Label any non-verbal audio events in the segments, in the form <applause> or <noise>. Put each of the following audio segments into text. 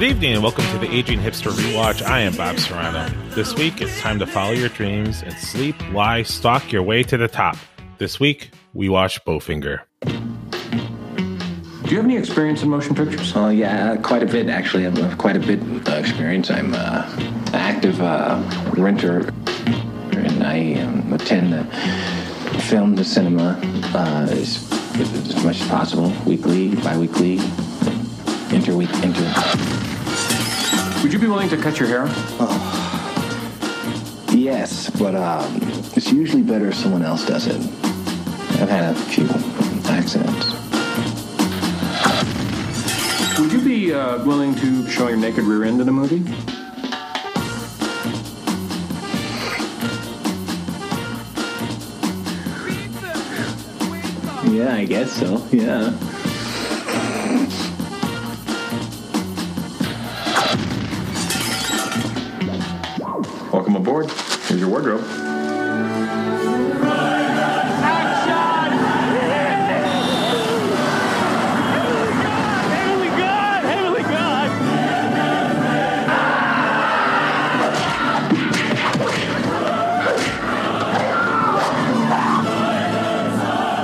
Good evening and welcome to the Aging Hipster Rewatch. I am Bob Serrano. This week it's time to follow your dreams and sleep, lie, stalk your way to the top. This week we watch Bowfinger. Do you have any experience in motion pictures? Oh yeah, quite a bit actually. I have quite a bit of experience. I'm uh, an active uh, renter, and I um, attend the film, the cinema, uh, as, as much as possible, weekly, bi-weekly, interweek, inter. Would you be willing to cut your hair? Yes, but um, it's usually better if someone else does it. I've had a few accidents. Would you be uh, willing to show your naked rear end in a movie? Yeah, I guess so. Yeah. Welcome aboard. Here's your wardrobe.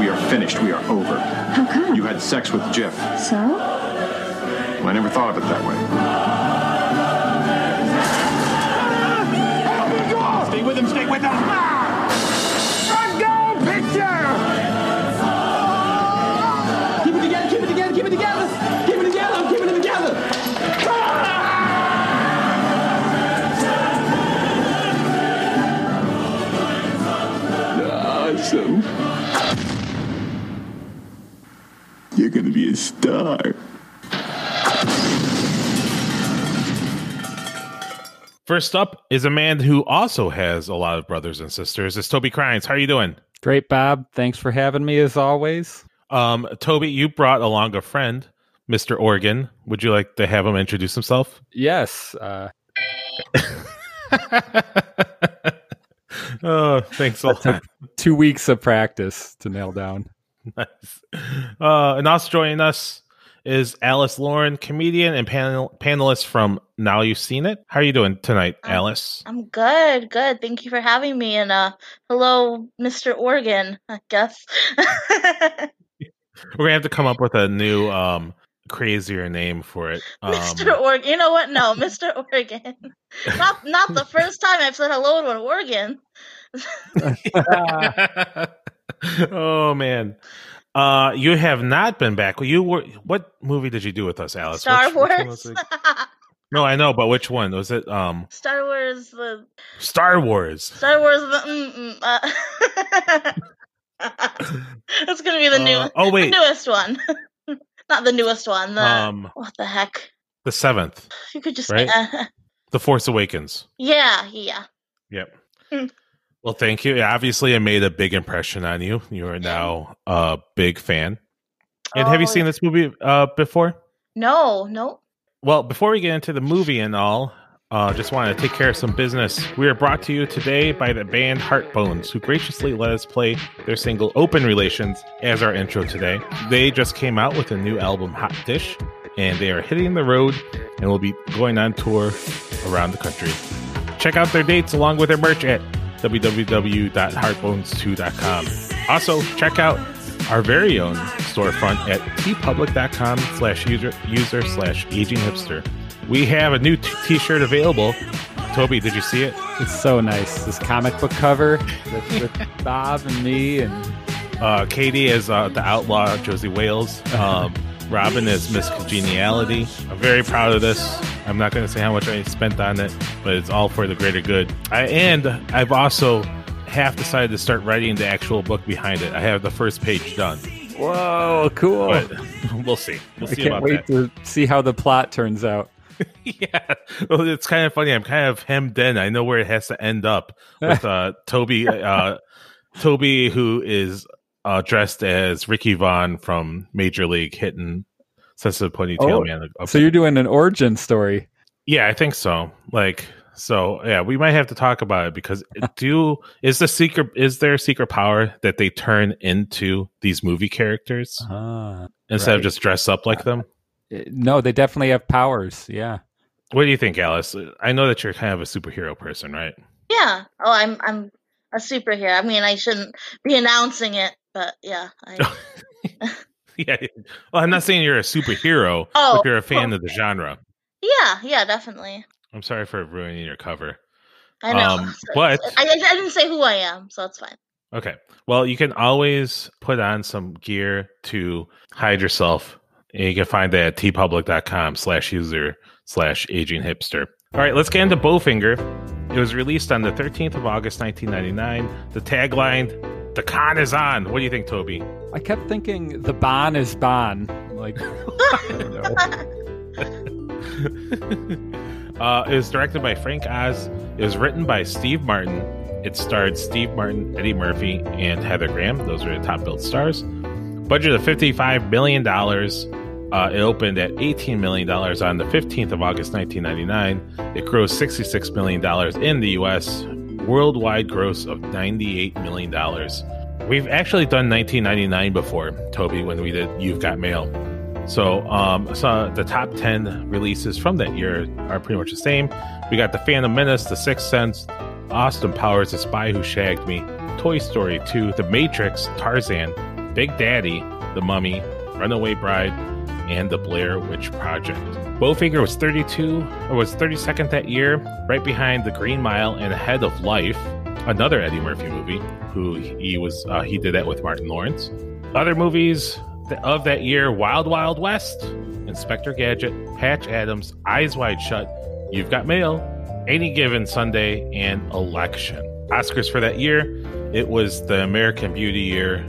We are finished. We are over. How come? You had sex with Jeff. So? Well, I never thought of it that way. Star. First up is a man who also has a lot of brothers and sisters. It's Toby Crines. How are you doing? Great, Bob. Thanks for having me as always. Um, Toby, you brought along a friend, Mr. Organ. Would you like to have him introduce himself? Yes. Uh, <laughs> oh, thanks a lot. <laughs> two weeks of practice to nail down. <laughs> nice. Uh, and also joining us is Alice Lauren, comedian and panel- panelist from Now You've Seen It. How are you doing tonight, Um, Alice? I'm good, good. Thank you for having me. And uh, hello, Mr. Organ. I guess. <laughs> We're gonna have to come up with a new, um, crazier name for it. Um, Mr. Organ. You know what? No, <laughs> Mr. Organ. not not the first time I've said hello to an organ. Oh man. Uh, you have not been back. You were. What movie did you do with us, Alice? Star Which- which Wars. it? <laughs> No, I know, but which one was it? Um, Star Wars. The Star Wars. Star Wars. The. Uh, <laughs> it's gonna be the new. Uh, oh, wait. The newest one. <laughs> not the newest one. The Um, what the heck? the seventh, You could just right? say. Uh, The Force Awakens. yeah, yeah. Yep. Mm. Well, thank you. Obviously, it made a big impression on you. You are now a big fan. And have you Oh, seen this movie uh, before? No, no. Well, before we get into the movie and all, uh, just want to take care of some business. We are brought to you today by the band Heartbones, who graciously let us play their single Open Relations as our intro today. They just came out with a new album, Hot Dish, and they are hitting the road and will be going on tour around the country. Check out their dates along with their merch at www.heartbones2.com. Also, check out our very own storefront at teepublic.com slash user user slash aging hipster. We have a new t- t-shirt available. Toby, did you see it? It's so nice. This comic book cover with, with <laughs> Bob and me, and Uh, Katie is uh, the outlaw Josie Wales. Um, Robin is Miss Congeniality. I'm very proud of this. I'm not going to say how much I spent on it, but it's all for the greater good. I, and I've also half decided to start writing the actual book behind it. I have the first page done, whoa, cool! but <laughs> we'll see. We'll I see can't about wait that. to see how the plot turns out. <laughs> yeah, well, it's kind of funny. I'm kind of hemmed in. I know where it has to end up with <laughs> uh, Toby. Uh, Toby, who is uh, dressed as Ricky Vaughn from Major League, hitting sensitive ponytail Oh, man. up- So you're doing an origin story. yeah, I think so. Like, so yeah, we might have to talk about it because <laughs> do is the secret is there a secret power that they turn into these movie characters Ah, instead of just dress up like them? Uh, No, they definitely have powers. Yeah. What do you think, Alice? I know that you're kind of a superhero person, right? Yeah. Oh, I'm I'm a superhero. I mean, I shouldn't be announcing it, but yeah. I, <laughs> yeah. Well, I'm not saying you're a superhero, Oh, but you're a fan of the genre. yeah, yeah, definitely. I'm sorry for ruining your cover. I know. Um, <laughs> but- I, I, I didn't say who I am, so it's fine. Okay. Well, you can always put on some gear to hide yourself. And you can find that at teepublic.com slash user slash aging hipster. All right, let's get into Bowfinger. It was released on the 13th of August, 1999. The tagline, The Con is on. What do you think, Toby? I kept thinking the ban is ban. Like, I don't know. <laughs> <laughs> uh, it was directed by Frank Oz. It was written by Steve Martin. It starred Steve Martin, Eddie Murphy, and Heather Graham. Those were the top billed stars. Budget of $55 million. Uh, it opened at $18 million on the 15th of August 1999. It grossed $66 million in the U.S., worldwide gross of $98 million. We've actually done 1999 before, Toby, when we did You've Got Mail. So, um, so the top 10 releases from that year are pretty much the same. We got The Phantom Menace, The Sixth Sense, Austin Powers, The Spy Who Shagged Me, Toy Story 2, The Matrix, Tarzan, Big Daddy, The Mummy, Runaway Bride, and The Blair Witch Project. Bowfinger was 32 or was 32nd that year, right behind The Green Mile and Ahead of Life, another Eddie Murphy movie. Who he was, uh, he did that with Martin Lawrence. Other movies of that year: Wild Wild West, Inspector Gadget, Patch Adams, Eyes Wide Shut, You've Got Mail, Any Given Sunday, and Election. Oscars for that year: it was the American Beauty year.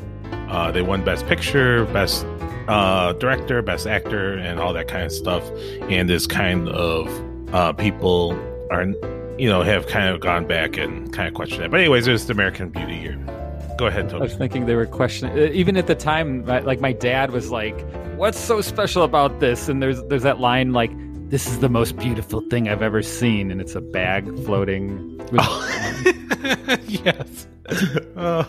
Uh, they won Best Picture, Best uh, Director, Best Actor, and all that kind of stuff. And this kind of uh, people are, you know, have kind of gone back and kind of questioned it. But anyways, it was the American Beauty year. Go ahead, I was thinking they were questioning. uh, Even at the time, like my dad was like, "What's so special about this?" And there's there's that line like, "This is the most beautiful thing I've ever seen," and it's a bag floating. With, <laughs> yes. <laughs> Oh.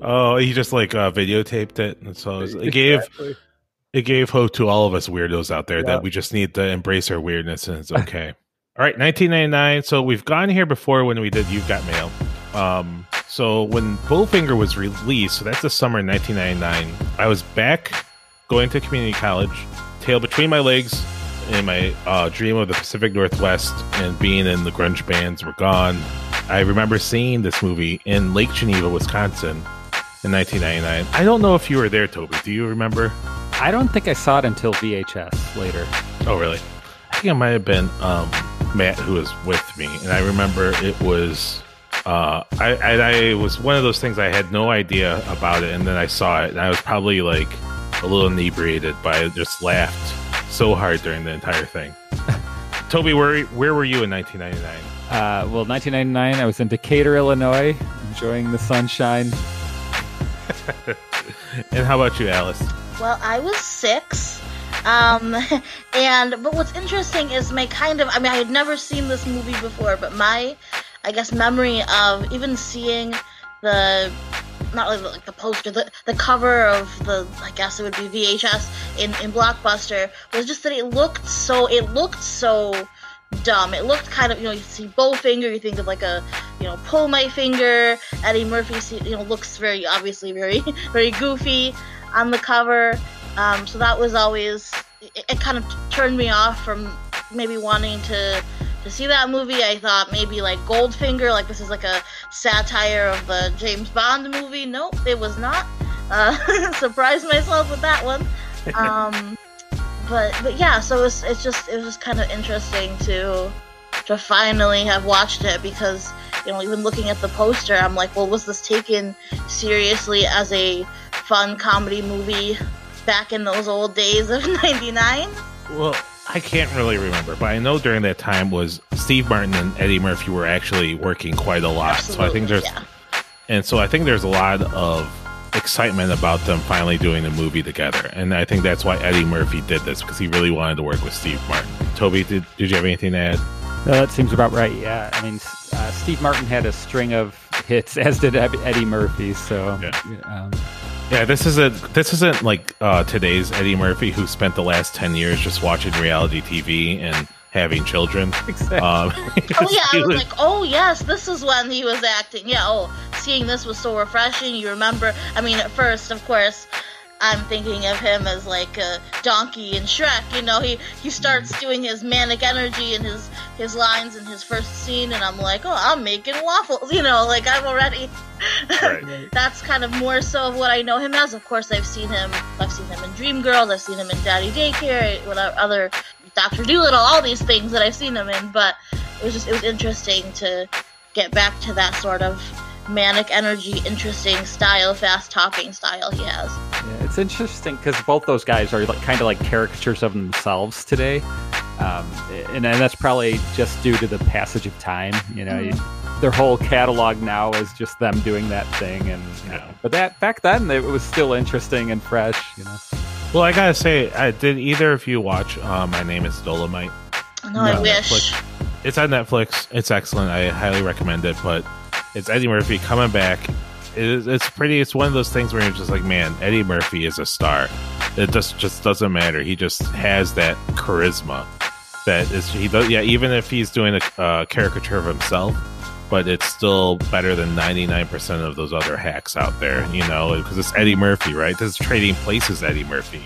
Oh, he just like uh, videotaped it, and so it, it gave Exactly. it gave hope to all of us weirdos out there Yeah. that we just need to embrace our weirdness and it's okay. <laughs> all right, 1999. So we've gone here before when we did You've Got Mail. Um, so when Bowfinger was released, so that's the summer of 1999. I was back going to community college, tail between my legs, and my uh, dream of the Pacific Northwest and being in the grunge bands were gone. I remember seeing this movie in Lake Geneva, Wisconsin in 1999. I don't know if you were there, Toby. Do you remember? I don't think I saw it until VHS later. Oh, really? I think it might have been um, Matt who was with me, and I remember it was. Uh, I, I I was one of those things I had no idea about it, and then I saw it, and I was probably like a little inebriated, but I just laughed so hard during the entire thing. <laughs> Toby, where where were you in 1999? Uh, well, 1999, I was in Decatur, Illinois, enjoying the sunshine. <laughs> And how about you, Alice? Well, I was six. Um, <laughs> and but what's interesting is my kind of I mean I had never seen this movie before, but my I guess memory of even seeing the not really like the poster, the, the cover of the I guess it would be VHS in, in Blockbuster was just that it looked so it looked so dumb. It looked kind of you know you see Bowfinger, you think of like a you know pull my finger. Eddie Murphy you know looks very obviously very <laughs> very goofy on the cover. Um, so that was always it, it kind of turned me off from maybe wanting to to see that movie. I thought maybe like Goldfinger, like this is like a satire of the James Bond movie. Nope, it was not. Uh, <laughs> surprised myself with that one. <laughs> Um, but but yeah, so it's it's just it was just kind of interesting to to finally have watched it because you know even looking at the poster, I'm like, well, was this taken seriously as a fun comedy movie back in those old days of <laughs> '99? Well, I can't really remember, but I know during that time was Steve Martin and Eddie Murphy were actually working quite a lot. So I think there's yeah. and so I think there's a lot of excitement about them finally doing the movie together. And I think that's why Eddie Murphy did this because he really wanted to work with Steve Martin. Toby, did, did you have anything to add? No, that seems about right. Yeah, I mean, uh, Steve Martin had a string of hits, <laughs> as did Eddie Murphy. So, Yeah. um, Yeah, this isn't this isn't like uh, today's Eddie Murphy who spent the last ten years just watching reality TV and having children. Exactly. Um, <laughs> Oh yeah, I was was- like, oh yes, this is when he was acting. Yeah, oh, seeing this was so refreshing. You remember? I mean, at first, of course, I'm thinking of him as like a donkey in Shrek. You know, he he starts doing his manic energy and his his lines in his first scene, and I'm like, oh, I'm making waffles. <laughs> You know, like I'm already. <laughs> Right. That's kind of more so of what I know him as. Of course, I've seen him. I've seen him in Dreamgirls. I've seen him in Daddy Daycare. Whatever other Doctor Dolittle. All these things that I've seen him in, but it was just it was interesting to get back to that sort of manic energy, interesting style, fast talking style he has. Yeah, it's interesting because both those guys are like, kind of like caricatures of themselves today, um, and, and that's probably just due to the passage of time. You know, you, their whole catalog now is just them doing that thing, and you know, but that back then it was still interesting and fresh. You know, well, I gotta say, I, did either of you watch uh, My Name Is Dolemite? No, I wish. Netflix. It's on Netflix. It's excellent. I highly recommend it. But it's Eddie Murphy coming back. It is, it's pretty. It's one of those things where you're just like, man, Eddie Murphy is a star. It just just doesn't matter. He just has that charisma. That is he does. Yeah, even if he's doing a uh, caricature of himself, but it's still better than 99% of those other hacks out there. You know, because it's Eddie Murphy, right? This is Trading Places Eddie Murphy.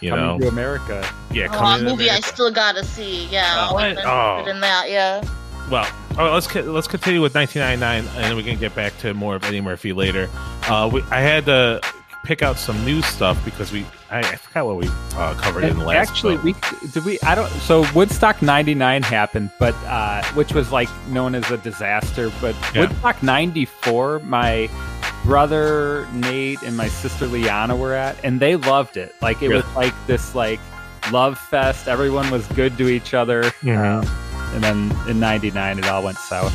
You coming know, to America. yeah, Oh, a coming to movie I still gotta see. Yeah, Oh, I'm Oh. in that. Yeah. Well, oh, let's let's continue with 1999, and then we can get back to more of Eddie Murphy later. Uh, we, I had to pick out some new stuff because we I, I forgot what we uh, covered in the last. Actually, we did we. I don't. So Woodstock '99 happened, but uh, which was like known as a disaster. But Yeah. Woodstock '94, my brother Nate and my sister Liana were at, and they loved it. Like it was like this like love fest. Everyone was good to each other. Mhm. And then in '99, it all went south.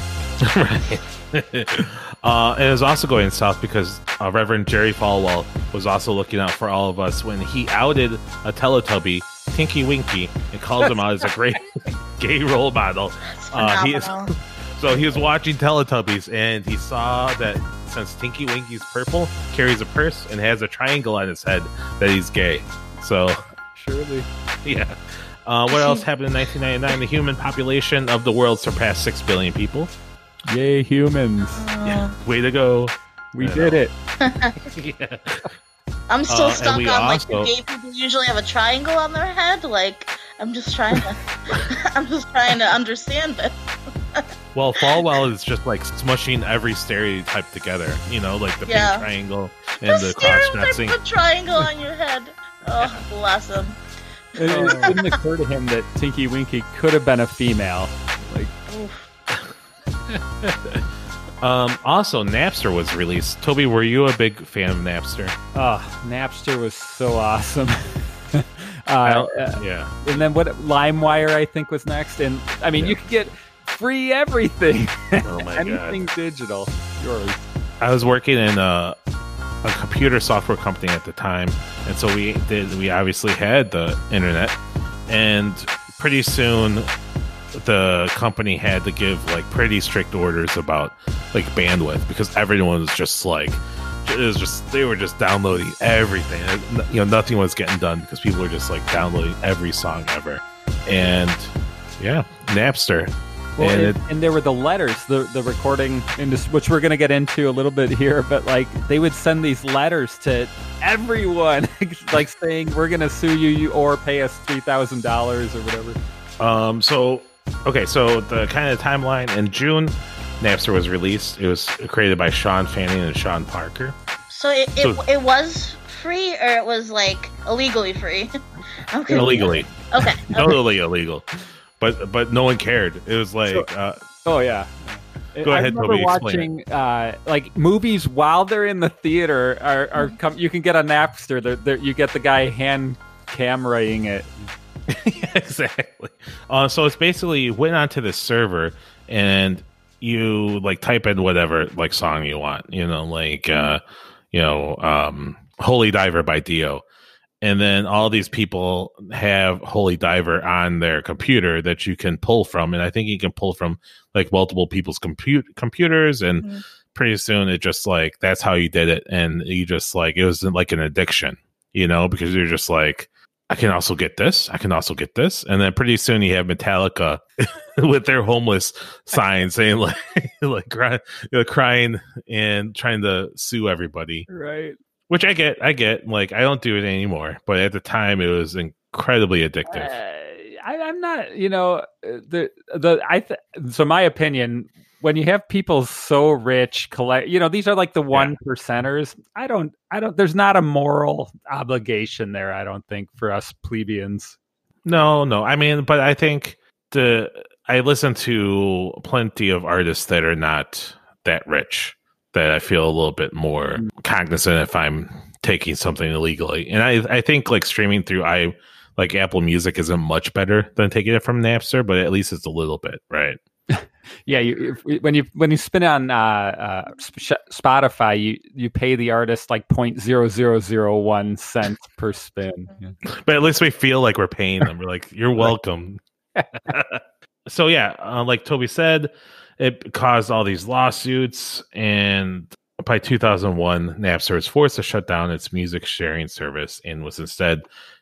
<laughs> right. <laughs> uh, and it was also going south because uh, Reverend Jerry Falwell was also looking out for all of us when he outed a Teletubby, Tinky Winky, and called him out as a great <laughs> gay role model. Uh, he is- So he was watching Teletubbies and he saw that since Tinky Winky's purple, carries a purse, and has a triangle on his head, that he's gay. So, Surely. yeah. Uh, what else <laughs> happened in 1999? The human population of the world surpassed 6 billion people. Yay, humans! Yeah. Way to go. We did know. it. <laughs> yeah. I'm still Uh, stuck on we like do also- gay people usually have a triangle on their head. Like I'm just trying to, <laughs> I'm just trying to understand this. Well, Falwell is just like smushing every stereotype together. You know, like the Yeah. pink triangle and the, cross stereotype dressing. of a triangle on your head. Oh, bless him. It, it didn't occur to him that Tinky Winky could have been a female. Like, <laughs> Um, also, Napster was released. Toby, were you a big fan of Napster? oh, Napster was so awesome. <laughs> Uh, uh, yeah. and then what? LimeWire, I think, was next. And I mean, Yeah. you could get free everything. Oh my <laughs> god. Anything digital, yours. I was working in a, a computer software company at the time, and so we did. We obviously had the internet, and pretty soon the company had to give like pretty strict orders about like bandwidth because everyone was just like it was just they were just downloading everything you know nothing was getting done because people were just like downloading every song ever and yeah napster Well, and and, it, and there were the letters, the the recording industry, which we're going to get into a little bit here. But like, they would send these letters to everyone, <laughs> like saying, "We're going to sue you, you or pay us three thousand dollars or whatever." Um. So, okay. So the kind of timeline in June, Napster was released. It was created by Shawn Fanning and Sean Parker. So it, it, So- it was free or it was like illegally free? <laughs> I'm confused. Illegally, Okay. <laughs> totally illegal. But but no one cared. It was like uh, Oh yeah. Go I ahead, remember Toby, watching uh, like movies while they're in the theater. Are, are come, you can get a Napster. They're, they're, you get the guy hand cameraing it. <laughs> exactly. Uh, so it's basically you went onto the server and you like type in whatever like song you want. You know, like uh, you know, um, "Holy Diver" by Dio, and then all these people have "Holy Diver" on their computer that you can pull from, and I think you can pull from like multiple people's compute computers and. Mhm. pretty soon it just like that's how you did it, and you just like it was like an addiction, you know, because you're just like. I can also get this. I can also get this, and then pretty soon you have Metallica <laughs> with their homeless sign saying <laughs> like, like cry, know, crying and trying to sue everybody. Right. Which I get, I get. Like I don't do it anymore, but at the time it was incredibly addictive. Uh, I, I'm not, you know, uh, the the I th- so my opinion when you have people so rich collect you know these are like the one percenters i don't i don't there's not a moral obligation there i don't think for us plebeians No, no. I mean, but I think the I listen to plenty of artists that are not that rich that I feel a little bit more cognizant if I'm taking something illegally. And I I think like streaming through I like Apple Music isn't much better than taking it from Napster, but at least it's a little bit, right? <laughs> yeah you, if- when you when you spin on uh, uh spotify you you pay the artist like 0.0001 cents per spin Yeah. <laughs> But at least we feel like we're paying them. We're like, you're <laughs> welcome. so yeah, uh, like Toby said, it caused all these lawsuits, and by 2001, Napster was forced to shut down its music sharing service and was instead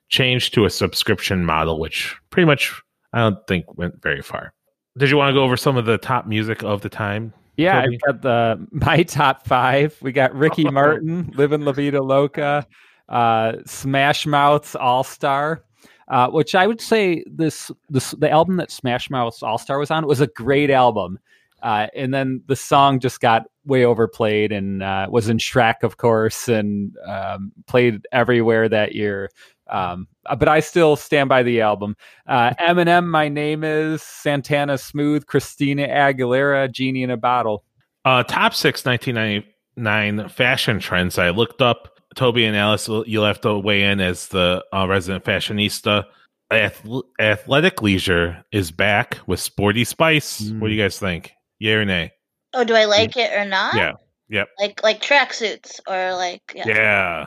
changed to a subscription model, which pretty much I don't think went very far. Did you want to go over some of the top music of the time? Yeah, Toby? I've got the my top five. We got Ricky <laughs> Martin, "Living La Vida Loca," uh, Smash Mouth's "All Star," uh, which I would say this this the album that Smash Mouth's "All Star" was on was a great album. Uh, and then the song just got way overplayed and uh, was in Shrek, of course, and um, played everywhere that year. Um, but I still stand by the album. Uh, Eminem, my name is Santana Smooth, Christina Aguilera, Genie in a Bottle. Uh, top six 1999 fashion trends. I looked up. Toby and Alice, you'll have to weigh in as the uh, resident fashionista. Ath- athletic leisure is back with sporty spice. What do you guys think? Yay or nay? Oh, do I like it or not? Yeah. Yep. Like like tracksuits or like yeah. Yeah.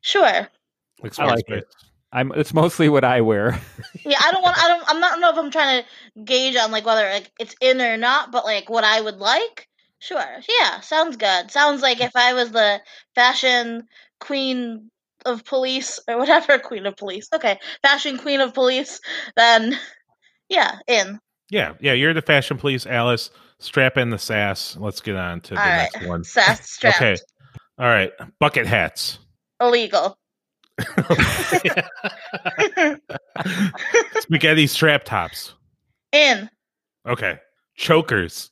Sure. Like I like it. I'm. It's mostly what I wear. <laughs> Yeah, I don't want. I don't. I'm not. I don't know if I'm trying to gauge on like whether like it's in or not, but like what I would like. Sure. Yeah. Sounds good. Sounds like if I was the fashion queen of police or whatever <laughs> queen of police. Okay, fashion queen of police. Then yeah, in. Yeah. Yeah. You're the fashion police, Alice. Strap in the sass. Let's get on to the All right. next one. <laughs> Sass strap. Okay. All right. Bucket hats. Illegal. <laughs> Spaghetti strap tops. in. Okay. Chokers.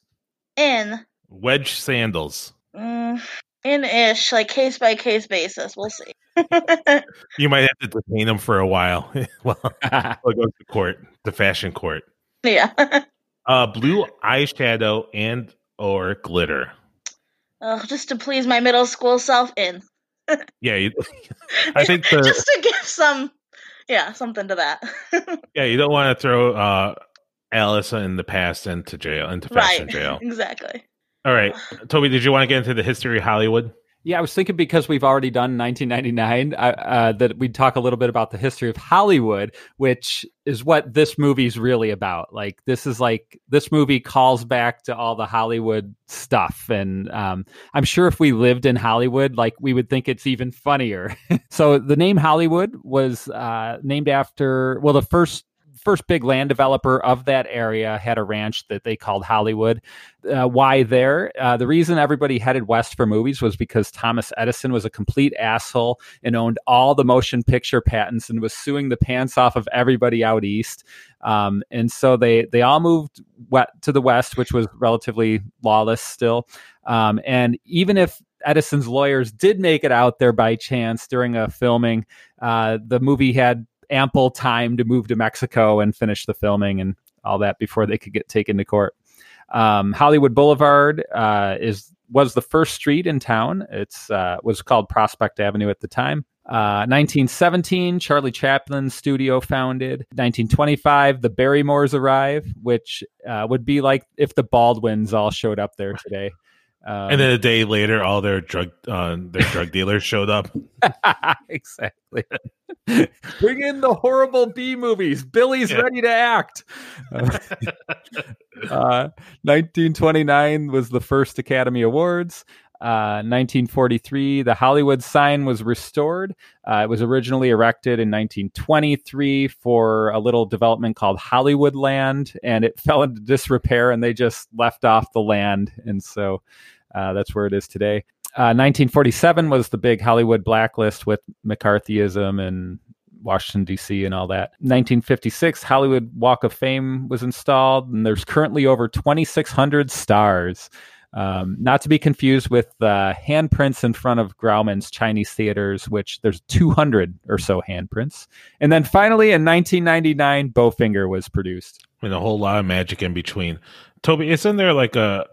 In. Wedge sandals. Mm, in ish, like case by case basis. We'll see. <laughs> You might have to detain them for a while. well, we'll go to court, the fashion court. yeah. Uh, blue eyeshadow and or glitter. oh, just to please my middle school self. In. <laughs> Yeah, you, <laughs> I think the <laughs> just to give some, yeah, something to that. yeah you don't want to throw uh, Alice in the past into jail into fashion right. jail. Exactly. All right, Toby, did you want to get into the history of Hollywood? Yeah, I was thinking because we've already done 1999 uh, uh, that we'd talk a little bit about the history of Hollywood, which is what this movie's really about. Like, this is like this movie calls back to all the Hollywood stuff, and um, I'm sure if we lived in Hollywood, like we would think it's even funnier. <laughs> so the name Hollywood was uh, named after well, the first first big land developer of that area had a ranch that they called Hollywood. Uh, why there? Uh, the reason everybody headed west for movies was because Thomas Edison was a complete asshole and owned all the motion picture patents and was suing the pants off of everybody out east. Um, and so they they all moved wet to the west, which was relatively lawless still. Um, and even if Edison's lawyers did make it out there by chance during a filming, uh, the movie had ample time to move to Mexico and finish the filming and all that before they could get taken to court. Um, Hollywood Boulevard uh, is was the first street in town. It's uh, was called Prospect Avenue at the time. Uh, 1917, Charlie Chaplin's studio founded. 1925, the Barrymores arrive, which uh, would be like if the Baldwins all showed up there today. Um, and then a day later, all their drug uh, their drug <laughs> dealers showed up. <laughs> exactly. <laughs> Bring in the horrible B movies. Billy's Yeah. ready to act. <laughs> Uh, 1929 was the first Academy Awards. Uh, 1943, the Hollywood sign was restored. Uh, it was originally erected in 1923 for a little development called Hollywood Land, and it <laughs> fell into disrepair, and they just left off the land, and so uh, that's where it is today. Uh, 1947 was the big Hollywood blacklist with McCarthyism and Washington, D.C., and all that. 1956, Hollywood Walk of Fame was installed, and there's currently over 2,600 stars. Um, not to be confused with the handprints in front of Grauman's Chinese theaters, which there's 200 or so handprints. And then finally, in 1999, Bowfinger was produced. and a whole lot of magic in between. Toby, isn't there like a,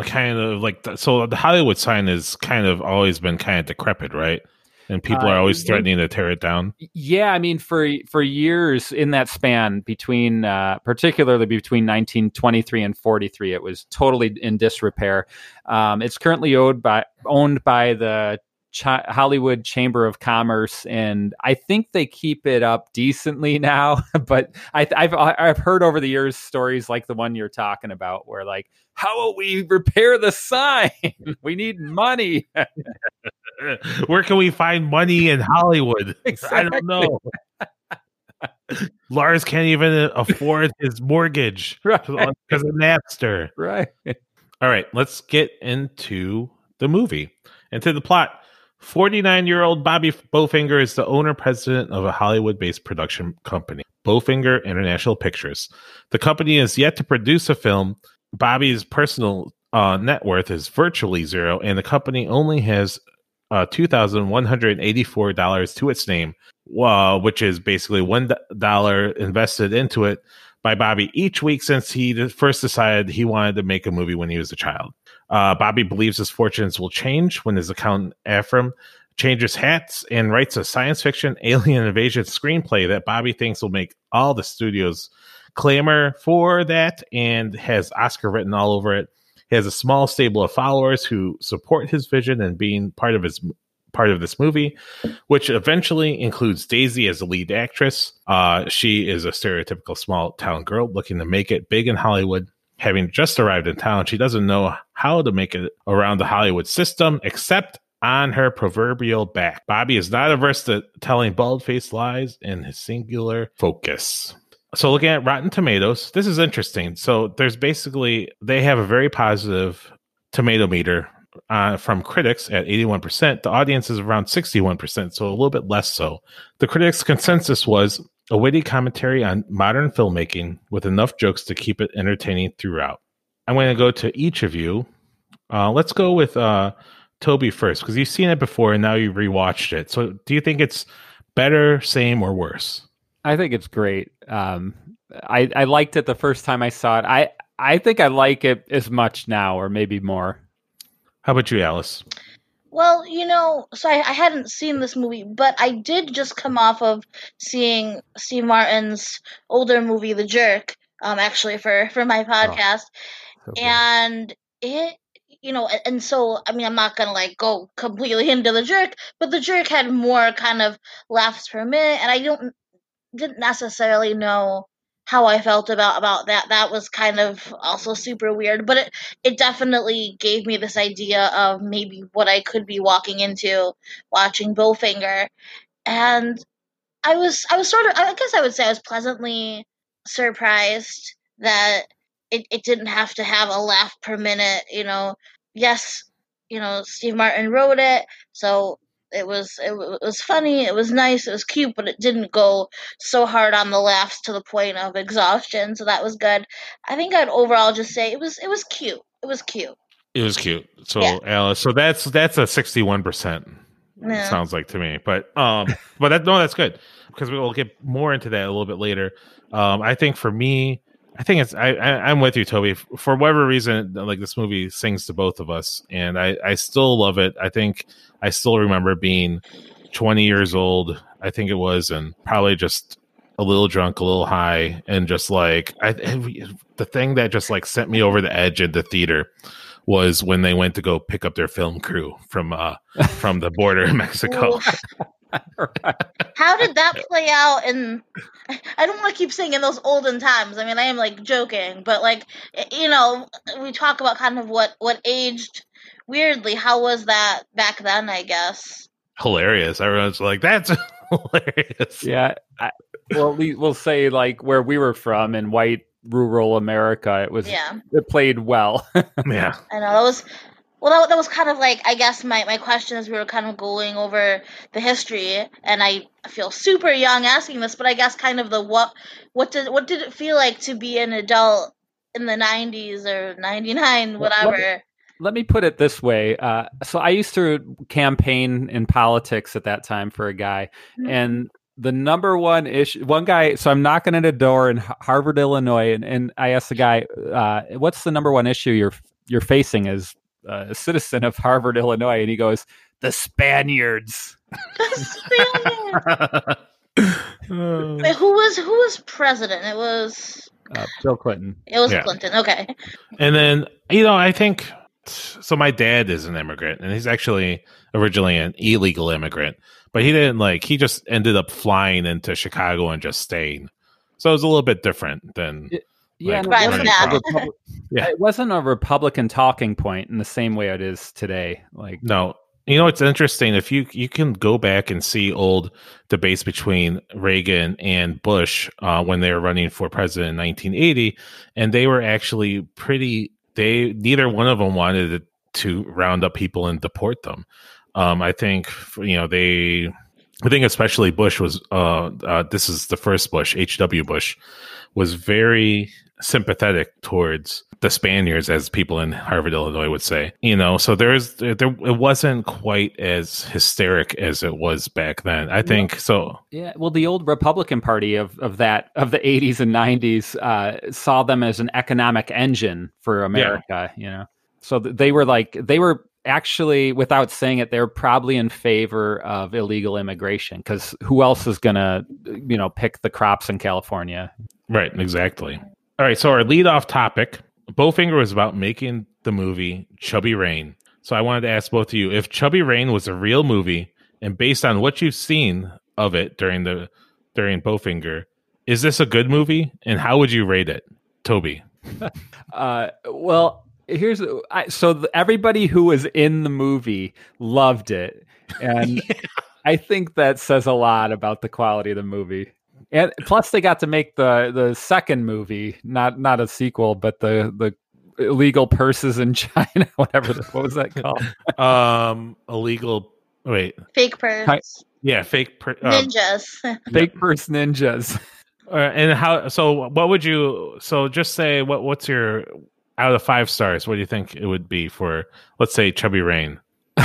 a kind of like the, so the Hollywood sign is kind of always been kind of decrepit, right? And people are always yeah. threatening to tear it down. Yeah, I mean, for for years in that span between, uh, particularly between 1923 and 43, it was totally in disrepair. Um, it's currently owned by owned by the Chi- Hollywood Chamber of Commerce, and I think they keep it up decently <laughs> now. but I, I've I've heard over the years stories like the one you're talking about, where like, how will we repair the sign? <laughs> we need money. <laughs> Where can we find money in Hollywood? I don't know. Lars can't even afford his mortgage Right. because of Napster. right. All right, let's get into the movie, into the plot. 49 year old Bobby Bowfinger is the owner president of a Hollywood based production company, Bowfinger International Pictures. The company is yet to produce a film. Bobby's personal uh, net worth is virtually zero, and the company only has uh, $2,184 to its name, uh, which is basically $1 invested into it by Bobby each week since he first decided he wanted to make a movie when he was a child. Uh, Bobby believes his fortunes will change when his accountant Afrim changes hats and writes a science fiction alien invasion screenplay that Bobby thinks will make all the studios clamor for that and has Oscar written all over it. He has a small stable of followers who support his vision and being part of his part of this movie, which eventually includes Daisy as the lead actress. Uh, she is a stereotypical small town girl looking to make it big in Hollywood. Having just arrived in town, she doesn't know how to make it around the Hollywood system except on her proverbial back. Bobby is not averse to telling bald faced lies in his singular focus. So, looking at Rotten Tomatoes, this is interesting. So, there's basically, they have a very positive tomato meter uh, from critics at 81%. The audience is around 61%, so a little bit less so. The critics' consensus was a witty commentary on modern filmmaking with enough jokes to keep it entertaining throughout. I'm going to go to each of you. Uh, let's go with uh, Toby first, because you've seen it before and now you've rewatched it. So, do you think it's better, same, or worse? I think it's great. Um, I I liked it the first time I saw it. I I think I like it as much now, or maybe more. How about you, Alice? Well, you know, so I, I hadn't seen this movie, but I did just come off of seeing Steve Martin's older movie, The Jerk, um, actually for <laughs> for my podcast, and it, you know, and, and so I mean, I'm not gonna like go completely <laughs> into The Jerk, but The Jerk had more kind of laughs per minute, and I don't didn't necessarily know how I felt about about that. That was kind of also super weird, but it it definitely gave me this idea of maybe what I could be walking into watching Bowfinger, and I was I was sort of I guess I would say I was pleasantly surprised that it, it didn't have to have a laugh per minute. You know, yes, you know Steve Martin wrote it, so it was it, was funny, it was nice, it was cute, but it didn't go so hard on the laughs to the point of exhaustion. So that was good. I think I'd overall just say it was it was cute. It was cute. It was cute. So, Yeah. Alice, so that's that's a 61%. Yeah. sounds like to me. But um, <laughs> but that no, that's good because we will get more into that a little bit later. Um, I think for me, I think it's I, I I'm with you, Toby. For whatever reason, like this movie sings to both of us, and I I still love it. I think I still remember being 20 years old. I think it was, and probably just a little drunk, a little high, and just like I the thing that just like sent me over the edge at the theater was when they went to go pick up their film crew from uh from the border in <laughs> Mexico. <laughs> Ooh. How How did that play out in? I don't want to keep saying in those olden times. I mean, I am like joking, but like you know, we talk about kind of what what aged weirdly. How was that back then? I guess. Hilarious. Everyone's like, "That's <laughs> hilarious." Yeah. I, well, we, we'll say like where we were from in white rural America, it was Yeah. it played well. <laughs> Yeah. I know that was well that, that was kind of like I guess my, my question as we were kind of going over the history and I feel super young asking this, but I guess kind of the what what did what did it feel like to be an adult in the nineties or ninety nine, What- what- whatever. Let me put it this way. Uh, so I used to campaign in politics at that time for a guy, Mhm. and the number one issue, one guy. So I'm knocking at a door in Harvard, Illinois, and, and I asked the guy, uh, "What's the number one issue you're you're facing as uh, a citizen of Harvard, Illinois?" And he goes, "The Spaniards." Uh, <laughs> Wait, who was who was president? It was Uh, Bill Clinton. it was Yeah. Clinton. Okay. and then you know, I think so. My dad is an immigrant, and he's actually originally an illegal immigrant, but he didn't like. He just ended up flying into Chicago and just staying. So it was a little bit different than Yeah, Like, and it, wasn't yeah. a Republic- Yeah. it wasn't a Republican talking point in the same way it is today. Like, No, you know it's interesting if you you can go back and see old debates between Reagan and Bush uh, when they were running for president in 1980, and they were actually pretty. They neither one of them wanted to round up people and deport them. Um, I think you know they. I think especially Bush was. Uh, uh, this is the first Bush, H. W. Bush, was very sympathetic towards the Spaniards, as people in Harvard, Illinois would say. You know, so there's there it wasn't quite as hysteric as it was back then. I think so. Yeah, well, the old Republican Party of, of that of the '80s and '90s uh, saw them as an economic engine for America. You know, so they were like they were actually, without saying it, they're probably in favor of illegal immigration because who else is gonna, you know, pick the crops in California? Right, exactly. All right, so our lead off topic, Bowfinger was about making the movie Chubby Rain. So I wanted to ask both of you if Chubby Rain was a real movie and based on what you've seen of it during the during Bowfinger, is this a good movie and how would you rate it? Toby. <laughs> Uh, well, here's I, so the, everybody who was in the movie loved it, and <laughs> I think that says a lot about the quality of the movie. And plus, they got to make the the second movie, not not a sequel, but the the illegal purses in <laughs> China, whatever. The, what was that <laughs> called? Um illegal wait. Fake purse. Hi- Yeah, fake per, uh, Ninjas. Fake purse ninjas. uh, and how so what would you so just say what what's your out of 5 stars, what do you think it would be for let's say Chubby Rain?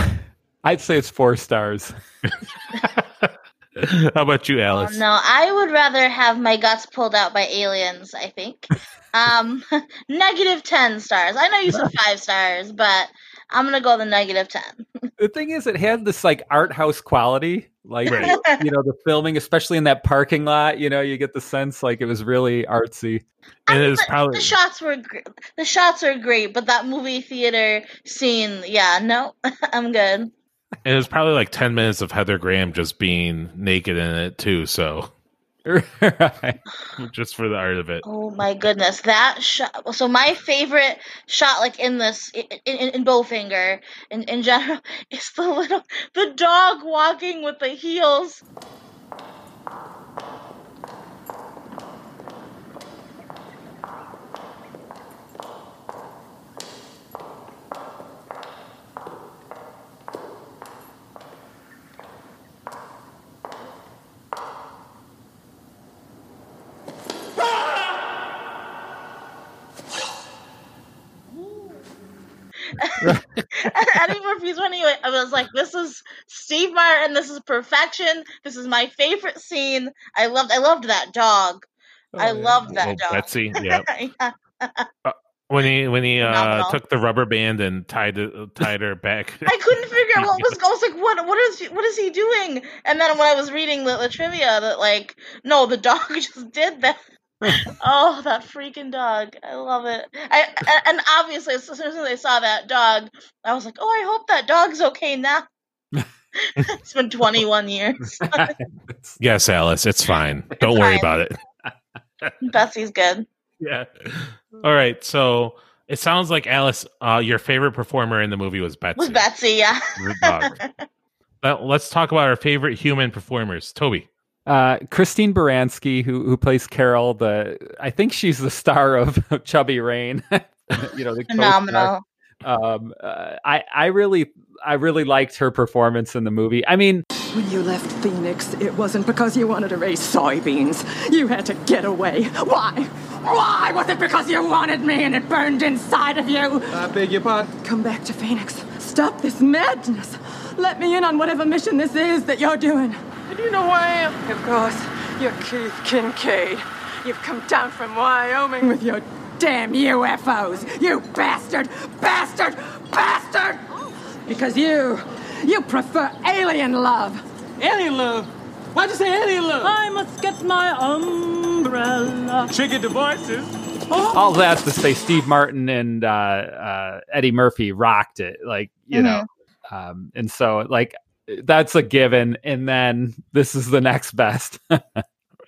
<laughs> I'd say it's four stars. <laughs> How about you, Oh, Alice? no, I would rather have my guts pulled out by aliens, I think. <laughs> Um, negative 10 stars. I know you said 5 stars, but I'm going to go the negative 10. The thing is, it had this like art house quality, like Right. you know the filming, especially in that parking lot. You know, you get the sense like it was really artsy. I And it was the, probably the shots were gr- the shots are great, but that movie theater scene, yeah, no, <laughs> I'm good. it was probably like 10 minutes of Heather Graham just being naked in it too, so <laughs> right. just for the art of it. Oh my goodness, that shot! So my favorite shot, like in this, in, in, in Bowfinger, in, in general, <laughs> is the little the dog walking with the heels. Eddie Murphy's when he I was like, this is Steve Martin, this is perfection. This is my favorite scene. I loved I loved that dog. I Oh, yeah. loved that dog. Betsy, <laughs> yeah. Yeah. When he when he uh, took the rubber band and tied it, tied her back. <laughs> I couldn't figure out what was. <laughs> I was like, what? What is? What is he doing? And then when I was reading the, the trivia, that like, no, the dog just did that. oh, that freaking dog! I love it. I and- and obviously, as soon as I saw that dog, I was like, oh, I hope that dog's okay now. <laughs> it's been 21 years. <laughs> Yes, Alice, it's fine. Don't worry fine. about it. <laughs> Betsy's good. Yeah. All right. So it sounds like Alice, uh, your favorite performer in the movie was Betsy. Was Betsy, yeah. the dog. Now, let's talk about our favorite human performers. Toby. Uh, Christine Baranski, who who plays Carol, the I think she's the star of Chubby Rain. you know, the. Phenomenal. Um, uh, I I really I really liked her performance in the movie. I mean, When you left Phoenix, it wasn't because you wanted to raise soybeans. You had to get away. Why? Why? Was it because you wanted me and it burned inside of you? I beg your pardon? Come back to Phoenix. Stop this madness. Let me in on whatever mission this is that you're doing. Do you know who I am? Of course, you're Keith Kincaid. You've come down from Wyoming with your damn UFOs. You bastard! Bastard! Bastard! Because you, you prefer alien love. Alien love. Why'd you say alien love? I must get my umbrella. Chicken devices. all that to say, Steve Martin and uh, uh, Eddie Murphy rocked it. Like you know, um, and so like that's a given. And then this is the next best. <laughs>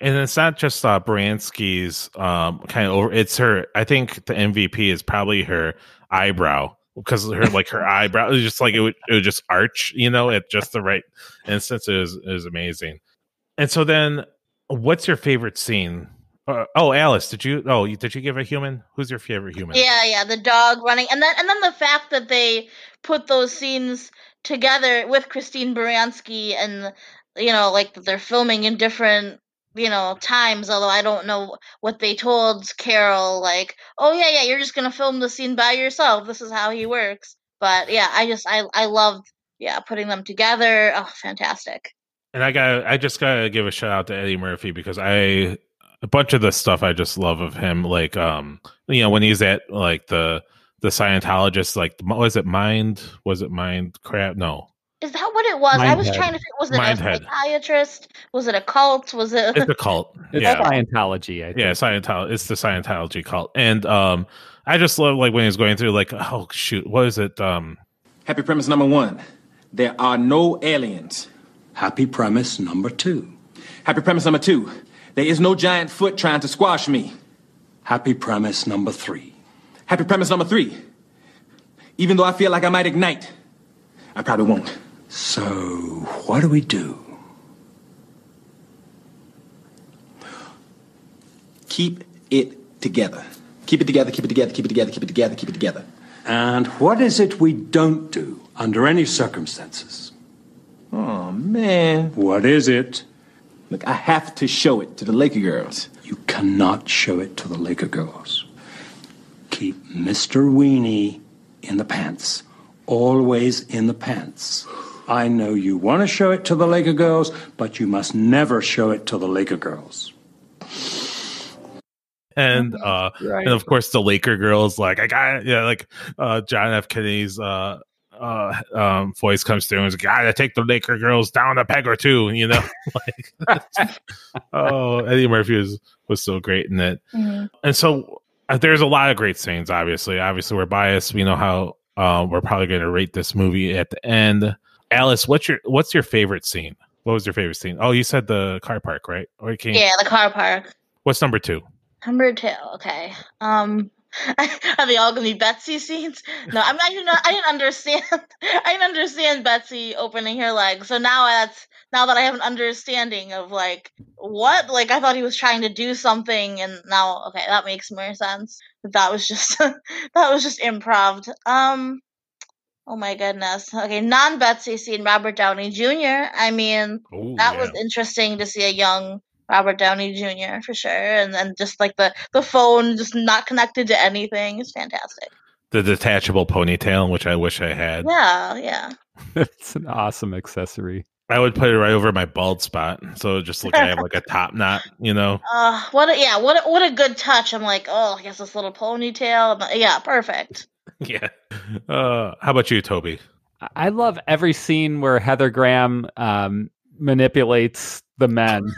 And it's not just uh, Baranski's um, kind of over. It's her. I think the MVP is probably her eyebrow because her like her eyebrow is just like it would it would just arch, you know, at just the right instance. It was, it was amazing. And so then, what's your favorite scene? Uh, oh, Alice, did you? Oh, did you give a human? Who's your favorite human? Yeah, yeah, the dog running, and then and then the fact that they put those scenes together with Christine Baranski, and you know, like they're filming in different you know times. Although I don't know what they told Carol, like, oh yeah, yeah, you're just gonna film the scene by yourself. This is how he works. But yeah, I just I I loved yeah putting them together. Oh, fantastic. And I got I just gotta give a shout out to Eddie Murphy because I a bunch of the stuff I just love of him, like um, you know, when he's at like the the Scientologist, like was it Mind? Was it Mind Crap? No, Is that what it was? I was Mindhead. trying to think. Was it a Mindhead. psychiatrist? Was it a cult? Was it? it's a cult. <laughs> It's yeah, Scientology. I think. yeah, Scientology. It's the Scientology cult, and um, I just love like when he's going through like, oh shoot, what is it? Um, Happy premise number one. There are no aliens. Happy premise number two. Happy premise number two. There is no giant foot trying to squash me. Happy premise number three. Happy premise number three. Even though I feel like I might ignite, I probably won't. So, what do we do? Keep it together. Keep it together, keep it together, keep it together, keep it together, keep it together. And what is it we don't do under any circumstances? Oh, man. What is it? Look, I have to show it to the Laker girls. You cannot show it to the Laker girls. Keep Mr. Weenie in the pants. Always in the pants. I know you want to show it to the Laker girls, but you must never show it to the Laker girls. and uh Right. and of course the Laker girls like I got yeah like uh John F. Kennedy's uh uh um voice comes through and is like gotta take the Laker girls down a peg or two <laughs> you know? <laughs> Like <laughs> oh Eddie Murphy was was so great in it. And so uh, there's a lot of great scenes obviously. Obviously we're biased. We know how uh, we're probably going to rate this movie at the end Alice what's your what's your favorite scene what was your favorite scene oh you said the car park right or you can't Yeah, the car park. what's number two Number two. Okay. Um, <laughs> are they all gonna be Betsy scenes? No, I mean I didn't. I didn't understand. <laughs> I didn't understand Betsy opening her leg. So now that's now that I have an understanding of like what, like I thought he was trying to do something, and now okay, that makes more sense. That was just <laughs> that was just improv. Um. Oh my goodness. Okay, non Betsy scene. Robert Downey Jr. I mean, Ooh, that yeah. was interesting to see a young Robert Downey Jr. for sure, and then just like the the phone just not connected to anything is fantastic. the detachable ponytail, which I wish I had. Yeah, yeah. <laughs> it's an awesome accessory. I would put it right over my bald spot, so just look like I have like a top knot, you know. <laughs> Uh, what a yeah, what a, what a good touch. I'm like, oh, I guess this little ponytail. Yeah, perfect. <laughs> Yeah. Uh, how about you, Toby? I- I love every scene where Heather Graham um, manipulates the men.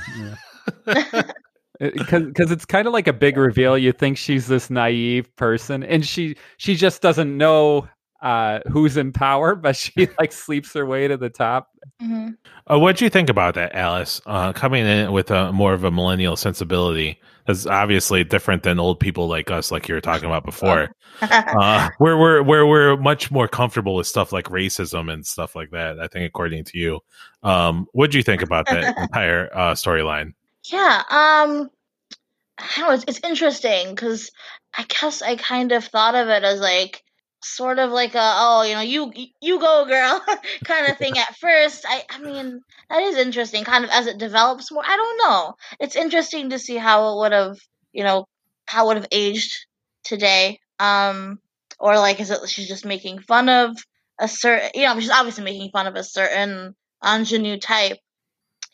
Because <laughs> it's kind of like a big reveal. You think she's this naive person, and she she just doesn't know uh, "Who's in Power," <laughs> but she like sleeps her way to the top. hmm Uh, what do you think about that, Alice? Uh, coming in with a more of a millennial sensibility is obviously different than old people like us, like you were talking about before. <laughs> uh, where we're where we're much more comfortable with stuff like racism and stuff like that. I think, according to you, um, what do you think about that <laughs> entire uh, storyline? Yeah, um, I don't know, it's, it's interesting because I guess I kind of thought of it as like sort of like a oh you know you you go girl <laughs> kind of <laughs> thing at first. I I mean that is interesting, kind of as it develops more. I don't know. It's interesting to see how it would have you know how it would have aged today. Um, or like is it she's just making fun of a certain you know she's obviously making fun of a certain ingenue type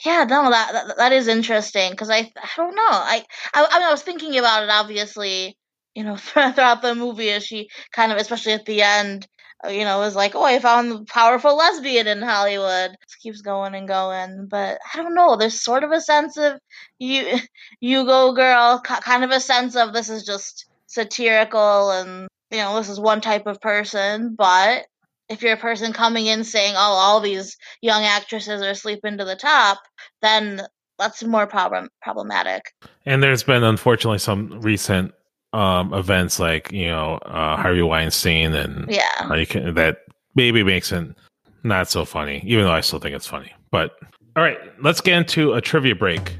yeah, no, that that, that is interesting because I I don't know. I, I I mean I was thinking about it obviously, you know, <laughs> throughout the movie as she kind of especially at the end, uh, you know, was like, "Oh, I found the powerful lesbian in Hollywood." Just keeps going and going, but I don't know. There's sort of a sense of you <laughs> you go girl, kind of a sense of this is just satirical and you know, this is one type of person, but if you're a person coming in saying, "Oh, all these young actresses are sleeping to the top," then that's more problem problematic. And there's been unfortunately some recent um, events like you know uh, Harvey Weinstein and Yeah. like that maybe makes it not so funny, even though I still think it's funny. But all right, let's get into a trivia break.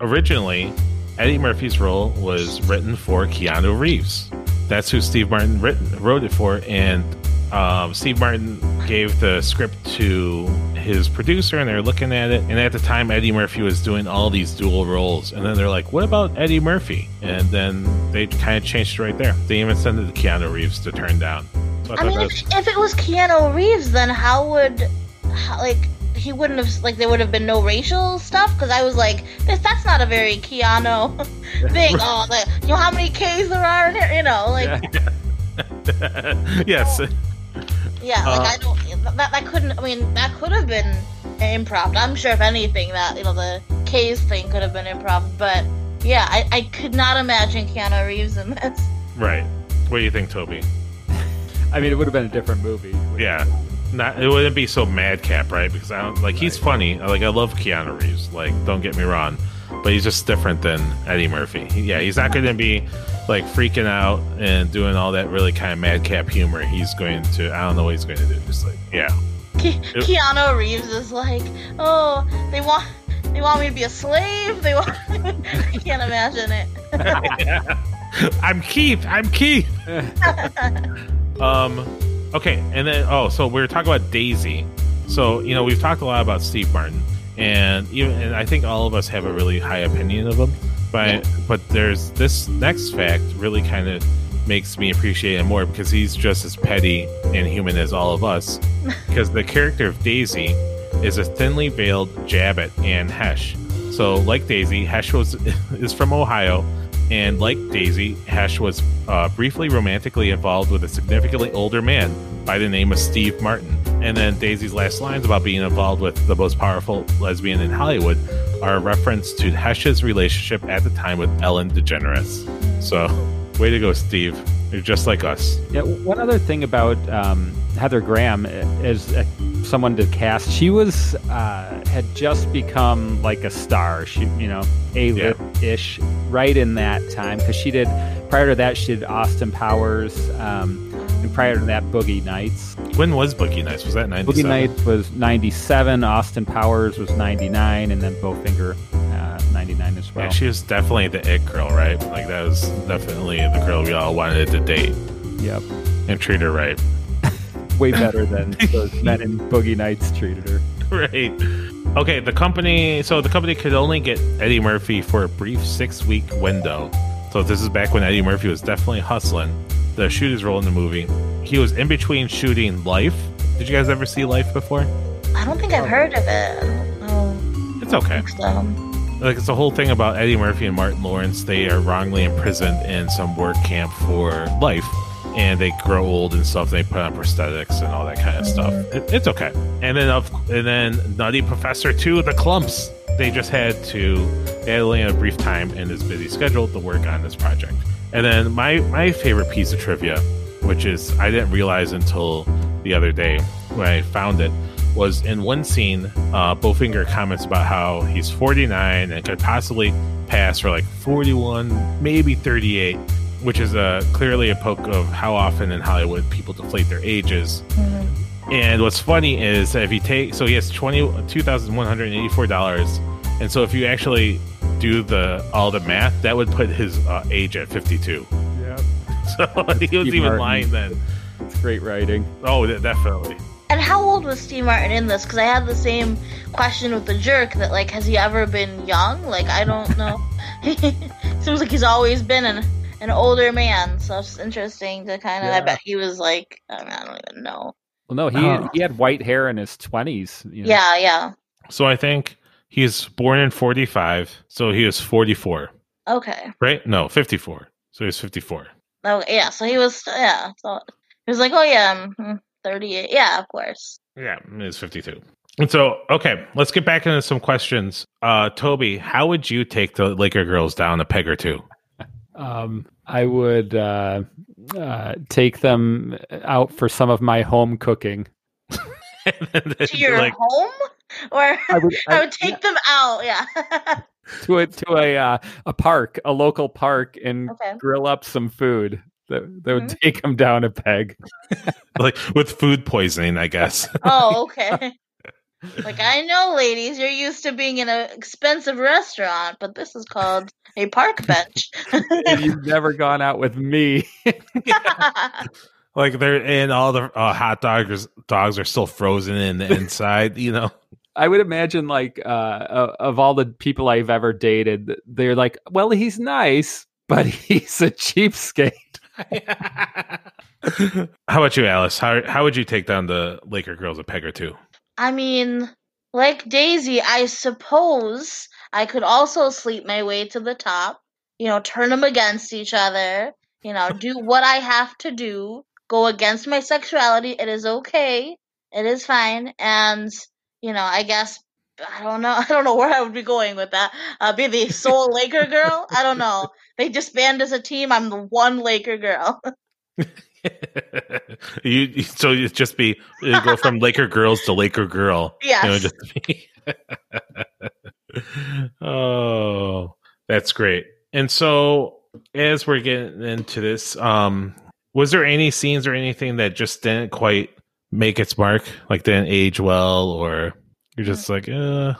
Originally, Eddie Murphy's role was written for Keanu Reeves. That's who Steve Martin written, wrote it for, and um, Steve Martin gave the script to his producer, and they're looking at it. And at the time, Eddie Murphy was doing all these dual roles, and then they're like, "What about Eddie Murphy?" And then they kind of changed it right there. They even sent it to Keanu Reeves to turn down. So I, I mean, if, was- if it was Keanu Reeves, then how would, how, like, he wouldn't have, like, there would have been no racial stuff? Because I was like, this, that's not a very Keanu <laughs> <laughs> thing. Oh, like, you know how many K's there are in here? You know, like, <laughs> yes, yeah, Uh, like, I don't, that, that couldn't, I mean, that could have been improv. I'm sure, if anything, that, you know, the K's thing could have been improv. But, yeah, I, I could not imagine Keanu Reeves in this. right. What do you think, Toby? I mean, it would have been a different movie. Yeah, not it wouldn't be so madcap, right? Because I don't like he's funny. Like I love Keanu Reeves. Like don't get me wrong, but he's just different than Eddie Murphy. Yeah, he's not going to be like freaking out and doing all that really kind of madcap humor. He's going to I don't know what he's going to do. Just like yeah, Ke- Keanu Reeves is like, oh, they want they want me to be a slave. They want. <laughs> I can't imagine it. <laughs> I'm Keith. I'm Keith. <laughs> um, okay, and then oh, so we were talking about Daisy. So you know we've talked a lot about Steve Martin, and even and I think all of us have a really high opinion of him. But but there's this next fact really kind of makes me appreciate him more because he's just as petty and human as all of us. <laughs> Because the character of Daisy is a thinly veiled jab at Anne Heche. So like Daisy, Heche was <laughs> is from Ohio and like Daisy, Heche was uh, briefly romantically involved with a significantly older man by the name of Steve Martin. And then Daisy's last lines about being involved with the most powerful lesbian in Hollywood are a reference to Heche's relationship at the time with Ellen DeGeneres. So, way to go, Steve. You're just like us. Yeah, one other thing about um, Heather Graham is uh, someone to cast. She was uh, had just become like a star. She, you know, a ish right in that time because she did. Prior to that, she did Austin Powers, um, and prior to that, Boogie Nights. When was Boogie Nights? Was that 97? Boogie Nights was '97. Austin Powers was '99, and then Bowfinger '99 as well. Yeah, she was definitely the it girl, right? Like, that was definitely the girl we all wanted to date Yep, and treat her right. <laughs> way better than those <laughs> men in Boogie Nights treated her. right. Okay, the company. So the company could only get Eddie Murphy for a brief six-week window. So this is back when Eddie Murphy was definitely hustling The shoot his role in the movie. He was in between shooting Life. Did you guys ever see Life before? I don't think I've heard of it. I don't know. It's okay. So, Like it's a whole thing about Eddie Murphy and Martin Lawrence. They are wrongly imprisoned in some work camp for life, and they grow old and stuff. They put on prosthetics and all that kind of stuff. It, it's okay. And then of and then Nutty Professor Two, the Clumps. They just had to they had only a brief time in his busy schedule to work on this project. And then my my favorite piece of trivia which is I didn't realize until the other day when I found it, was in one scene, uh, Bowfinger comments about how he's 49 and could possibly pass for like 41, maybe 38, which is a clearly a poke of how often in Hollywood people deflate their ages. And what's funny is that if you take, so he has twenty two thousand one hundred eighty four dollars, and so if you actually do the all the math, that would put his uh, age at fifty two. Yeah. <laughs> So he was Steve even Martin. lying then. It's great writing. Oh, definitely. And how old was Steve Martin in this? Because I had the same question with the jerk that like, has he ever been young? Like, I don't know. <laughs> Seems like he's always been an an older man. So it's interesting to kind of. I bet he was like, I, mean, I don't even know. Well, no, he Oh. he had white hair in his twenties. You know? Yeah, yeah. So I think he's born in forty five, so he was forty four, Okay. right? No, fifty four. So he was fifty four. Oh, yeah. So he was. Yeah. So he was like, oh yeah, I'm 38. Yeah, of course. Yeah, it's fifty two. And so, okay, let's get back into some questions. Uh, Toby, how would you take the Laker girls down a peg or two? Um, I would uh, uh, take them out for some of my home cooking. <laughs> To your like, home, or I would- <laughs> would, I- take them out. Yeah. <laughs> to a to a uh, a park, a local park, and Okay. grill up some food. That that would take him down a peg. <laughs> like with food poisoning, I guess. Oh, <laughs> okay. like I know, ladies, you're used to being in an expensive restaurant, but this is called a park bench. And You've never gone out with me. <laughs> like they're and all the uh, hot dogs dogs are still frozen in the inside. You know. I would imagine, like, uh, uh, of all the people I've ever dated, they're like, well, he's nice, but he's a cheapskate. How about you, Alice? How how would you take down the Laker girls a peg or two? I mean, like Daisy, I suppose I could also sleep my way to the top. You know, turn them against each other. You know, do <laughs> what I have to do. Go against my sexuality. It is okay. It is fine. And you know, I guess I don't know. <laughs> I don't know where I would be going with that. Uh, be the sole Laker girl. I don't know. They disband as a team. I'm the one Laker girl. <laughs> you so you just be you go from <laughs> Laker girls to Laker girl. You know, Yes. just be- <laughs> oh, that's great. And so as we're getting into this, um, was there any scenes or anything that just didn't quite make its mark, like didn't age well, or you're just like, uh,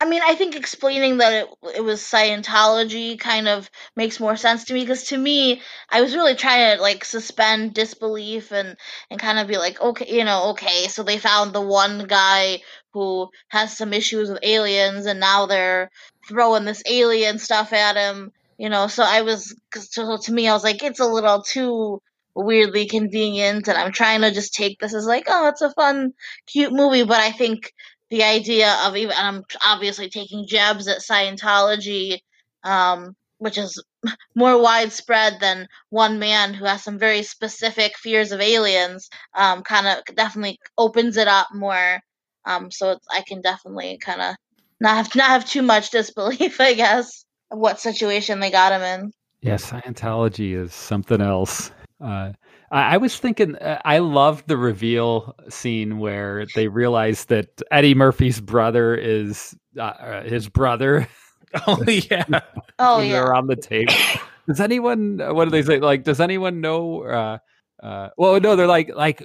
I mean, I think explaining that it it was Scientology kind of makes more sense to me because to me, I was really trying to like suspend disbelief and and kind of be like, okay, you know, okay, so they found the one guy who has some issues with aliens, and now they're throwing this alien stuff at him, you know. So I was so to me, I was like, it's a little too weirdly convenient, and I'm trying to just take this as like, oh, it's a fun, cute movie, but I think the idea of even and I'm obviously taking jabs at Scientology, um, which is <laughs> more widespread than one man who has some very specific fears of aliens. Um, kind of definitely opens it up more. Um, so I can definitely kind of not have not have too much <laughs> disbelief, I guess, of what situation they got him in. Yeah, Scientology is something else. Uh, I, I was thinking, uh, I loved the reveal scene where they realized that Eddie Murphy's brother is uh, uh, his brother. <laughs> oh yeah, <laughs> Oh yeah. they're around the table. Does anyone? uh, What do they say? Like, does anyone know? Uh, uh, well, no, they're like, like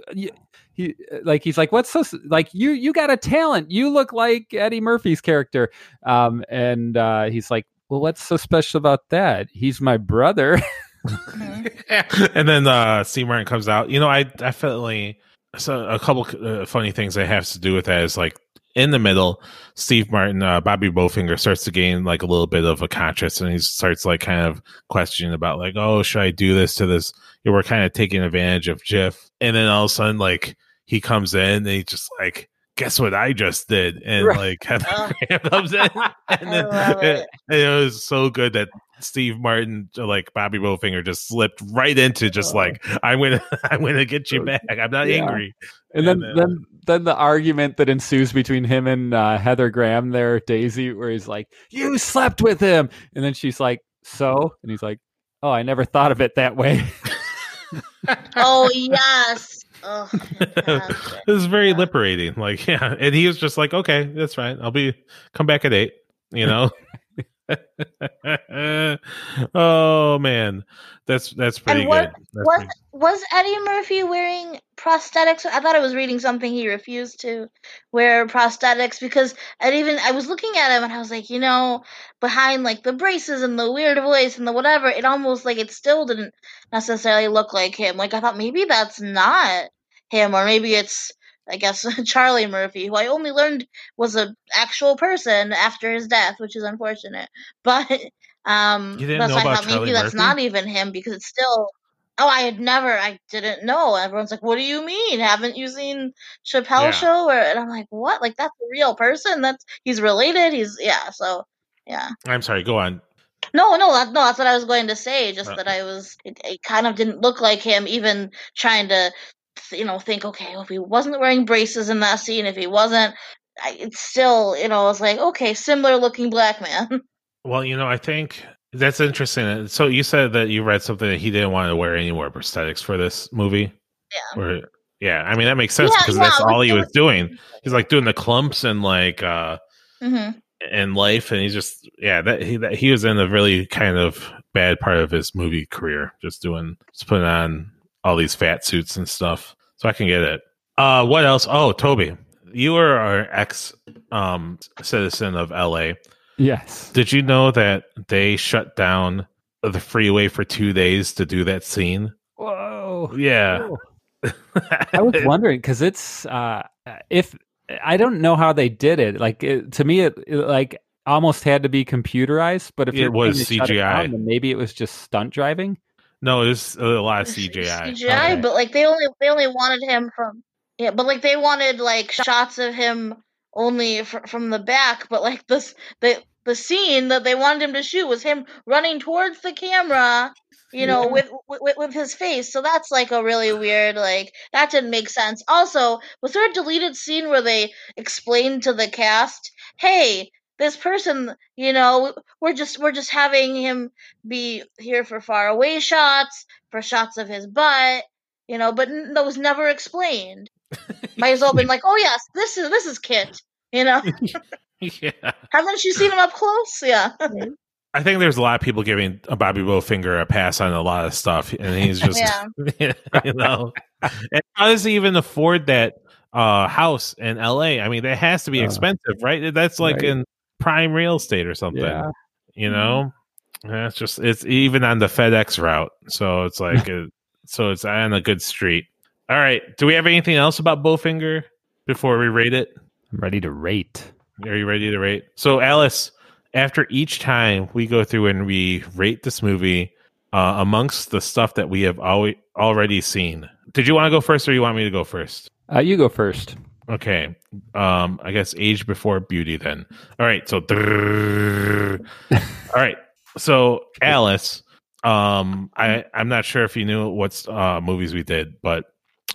he, like he's like, what's so like you? You got a talent. You look like Eddie Murphy's character. Um, and uh, he's like, well, what's so special about that? He's my brother. <laughs> <laughs> and then uh Steve Martin comes out. You know, I definitely so a couple uh, funny things that has to do with that is like in the middle, Steve Martin, uh, Bobby Bowfinger starts to gain like a little bit of a conscience, and he starts like kind of questioning about like, oh, should I do this to this? We're kind of taking advantage of Jiff, and then all of a sudden, like he comes in, and he just like. Guess what I just did, and Right. like Heather Oh. Graham comes in, and then love it. and it was so good that Steve Martin, like Bobby Bowfinger, just slipped right into just like I'm gonna, <laughs> I'm gonna get you back. I'm not Yeah. angry. And then, And, uh, then, then the argument that ensues between him and uh, Heather Graham there, Daisy, where he's like, "You slept with him," and then she's like, "So," and he's like, "Oh, I never thought of it that way." oh <laughs> yes. Oh, <laughs> fantastic. it was very liberating. Like, <laughs> yeah, and he was just like, "Okay, that's fine. I'll be come back at eight. You know. <laughs> <laughs> oh man, that's that's pretty and what good. That's was pretty- was Eddie Murphy wearing prosthetics? I thought I was reading something he refused to wear prosthetics because I even I was looking at him and I was like, you know, behind like the braces and the weird voice and the whatever, it almost like it still didn't necessarily look like him. Like I thought maybe that's not him or maybe it's I guess <laughs> Charlie Murphy, who I only learned was a actual person after his death, which is unfortunate. <laughs> But um You didn't that's know I thought maybe Charlie that's not even him because it's still Oh, I had never, I didn't know. Everyone's like, "What do you mean? Haven't you seen Chappelle Yeah. Show?" Or and I'm like, "What? Like that's a real person? That's he's related? He's yeah." So yeah, I'm sorry. Go on. no, no, that, no. That's what I was going to say. Just Uh. that I was, it, it kind of didn't look like him. Even trying to, you know, think, okay, well, if he wasn't wearing braces in that scene, if he wasn't, I, it's still, you know, I was like, okay, similar looking black man. <laughs> Well, you know, I think that's interesting. So you said that you read something that he didn't want to wear any more prosthetics for this movie. Yeah. Or yeah, I mean that makes sense Yeah, because yeah, that's all he was doing. He's like doing the clumps and like uh hmm in life, and he's just yeah that he that he was in a really kind of bad part of his movie career, just doing just putting on all these fat suits and stuff. So I can get it. Uh, what else? Oh, Toby, you are our ex um citizen of L.A. Yes. Did you know that they shut down the freeway for two days to do that scene? Whoa. Yeah. I was wondering because it's uh, if I don't know how they did it. Like it, to me, it, it, like almost had to be computerized. But if It was shut it CGI. down, maybe it was just stunt driving. No, it's a lot of CGI. CGI, Okay. but like they only they only wanted him from yeah, but like they wanted like shots of him only fr- from the back, but like this the the scene that they wanted him to shoot was him running towards the camera, you know, with, with with his face. So that's like a really weird like that didn't make sense. Also, was there a deleted scene where they explained to the cast, "Hey, this person, you know, we're just we're just having him be here for far away shots, for shots of his butt, you know, but n- that was never explained. Might as well have been like, oh yes, this is this is Kit, you know. <laughs> yeah. Haven't you seen him up close? Yeah. I think there's a lot of people giving Bobby Bowfinger a pass on a lot of stuff, and he's just, Yeah. <laughs> you know, and how does he even afford that uh, house in L.A.? I mean, that has to be Uh, expensive, right? That's like right. in prime real estate or something. Yeah. You know, Yeah, it's just it's even on the FedEx route, so it's <laughs> like a, so it's on a good street. All right, do we have anything else about Bowfinger before we rate it? I'm ready to rate. Are you ready to rate? So, Alice, after each time we go through and we rate this movie, uh, amongst the stuff that we have always already seen, did you want to go first, or you want me to go first? Uh, you go first. Okay, um, I guess age before beauty. Then, all right. So, all right. So, Alice, um, I I'm not sure if you knew what uh, movies we did, but